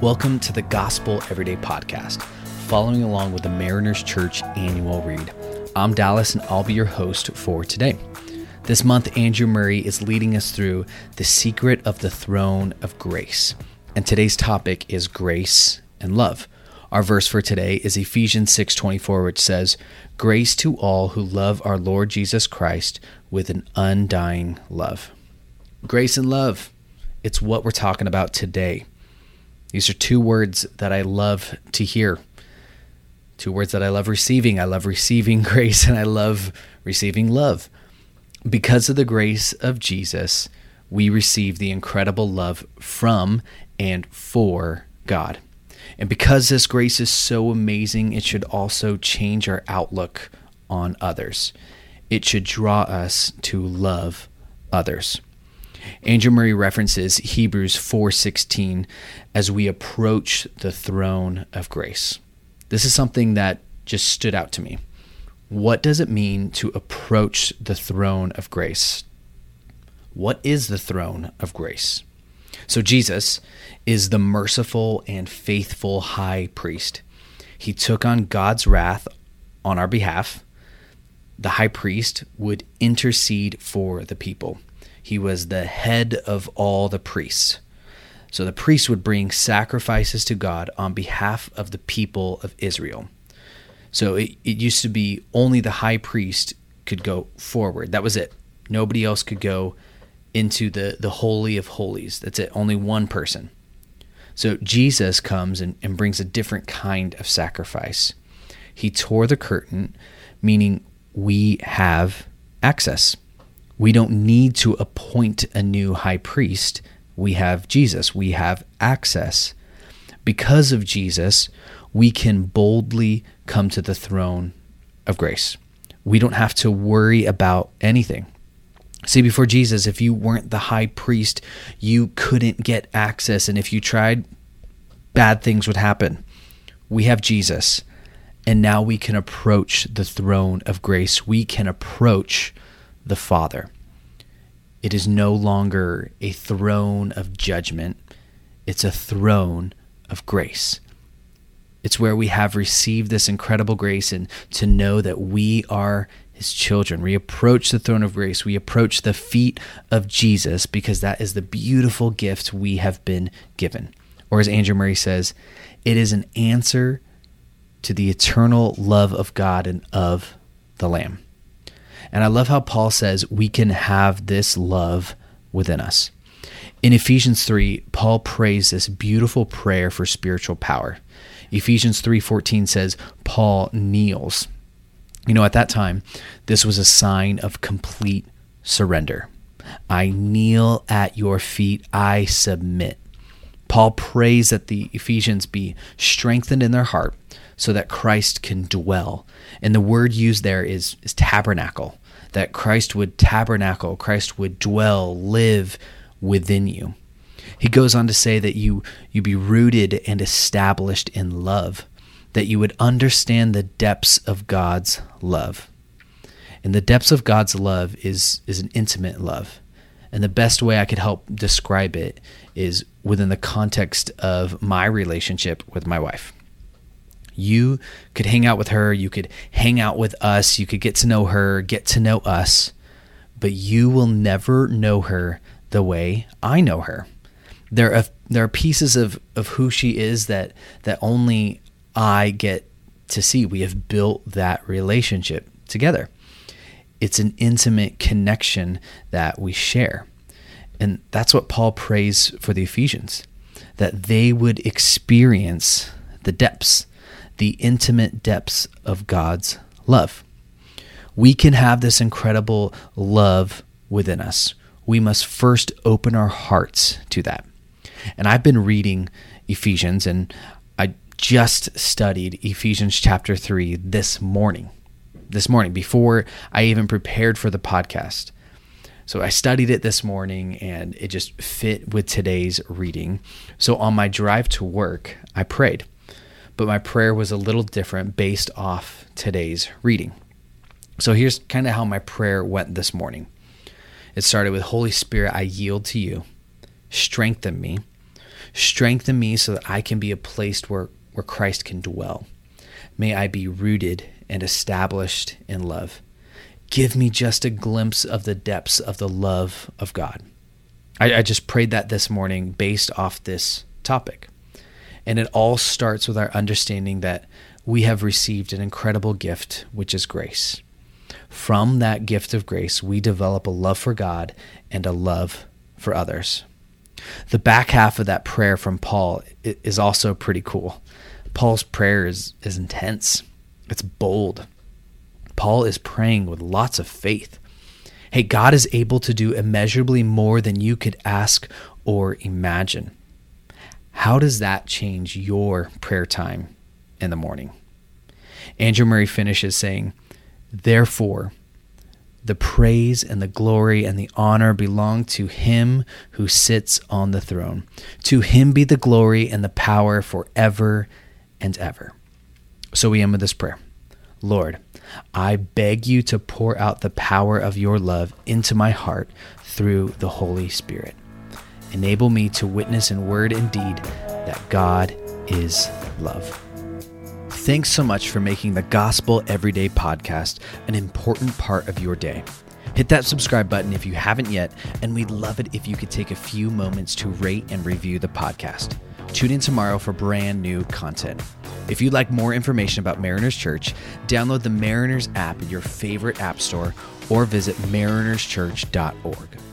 Welcome to the Gospel Everyday Podcast, following along with the Mariners Church annual read. I'm Dallas, and I'll be your host for today. This month, Andrew Murray is leading us through the secret of the throne of grace. And today's topic is grace and love. Our verse for today is Ephesians 6:24 which says, "Grace to all who love our Lord Jesus Christ with an undying love." Grace and love. It's what we're talking about today. These are two words that I love to hear. Two words that I love receiving. I love receiving grace and I love receiving love. Because of the grace of Jesus, we receive the incredible love from and for God. And because this grace is so amazing, it should also change our outlook on others. It should draw us to love others. Andrew Murray references Hebrews 4:16 as we approach the throne of grace. This is something that just stood out to me. What does it mean to approach the throne of grace? What is the throne of grace? So, Jesus is the merciful and faithful high priest. He took on God's wrath on our behalf. The high priest would intercede for the people. He was the head of all the priests. So the priests would bring sacrifices to God on behalf of the people of Israel. So it, it used to be only the high priest could go forward. That was it. Nobody else could go into the, the Holy of Holies. That's it. Only one person. So Jesus comes and, and brings a different kind of sacrifice. He tore the curtain, meaning we have access. We don't need to appoint a new high priest. We have Jesus. We have access. Because of Jesus, we can boldly come to the throne of grace. We don't have to worry about anything. See, before Jesus, if you weren't the high priest, you couldn't get access. And if you tried, bad things would happen. We have Jesus. And now we can approach the throne of grace. We can approach the Father. It is no longer a throne of judgment, it's a throne of grace. It's where we have received this incredible grace and to know that we are his children. We approach the throne of grace. We approach the feet of Jesus because that is the beautiful gift we have been given. Or as Andrew Murray says, it is an answer to the eternal love of God and of the Lamb. And I love how Paul says we can have this love within us. In Ephesians 3, Paul prays this beautiful prayer for spiritual power. Ephesians 3:14 says Paul kneels. You know, at that time, this was a sign of complete surrender. I kneel at your feet, I submit. Paul prays that the Ephesians be strengthened in their heart so that Christ can dwell. And the word used there is, is tabernacle that Christ would tabernacle, Christ would dwell, live within you. He goes on to say that you you be rooted and established in love, that you would understand the depths of God's love. And the depths of God's love is is an intimate love. And the best way I could help describe it is within the context of my relationship with my wife. You could hang out with her, you could hang out with us, you could get to know her, get to know us, but you will never know her the way I know her. There are there are pieces of, of who she is that that only I get to see. We have built that relationship together. It's an intimate connection that we share. And that's what Paul prays for the Ephesians that they would experience the depths the intimate depths of God's love. We can have this incredible love within us. We must first open our hearts to that. And I've been reading Ephesians, and I just studied Ephesians chapter 3 this morning. This morning, before I even prepared for the podcast. So I studied it this morning and it just fit with today's reading. So on my drive to work, I prayed but my prayer was a little different based off today's reading. So here's kind of how my prayer went this morning. It started with Holy Spirit, I yield to you. Strengthen me. Strengthen me so that I can be a place where, where Christ can dwell. May I be rooted and established in love. Give me just a glimpse of the depths of the love of God. I, I just prayed that this morning based off this topic. And it all starts with our understanding that we have received an incredible gift, which is grace. From that gift of grace, we develop a love for God and a love for others. The back half of that prayer from Paul is also pretty cool. Paul's prayer is, is intense, it's bold. Paul is praying with lots of faith. Hey, God is able to do immeasurably more than you could ask or imagine. How does that change your prayer time in the morning? Andrew Murray finishes saying, Therefore, the praise and the glory and the honor belong to him who sits on the throne. To him be the glory and the power forever and ever. So we end with this prayer Lord, I beg you to pour out the power of your love into my heart through the Holy Spirit. Enable me to witness in word and deed that God is love. Thanks so much for making the Gospel Everyday podcast an important part of your day. Hit that subscribe button if you haven't yet, and we'd love it if you could take a few moments to rate and review the podcast. Tune in tomorrow for brand new content. If you'd like more information about Mariners Church, download the Mariners app in your favorite app store or visit marinerschurch.org.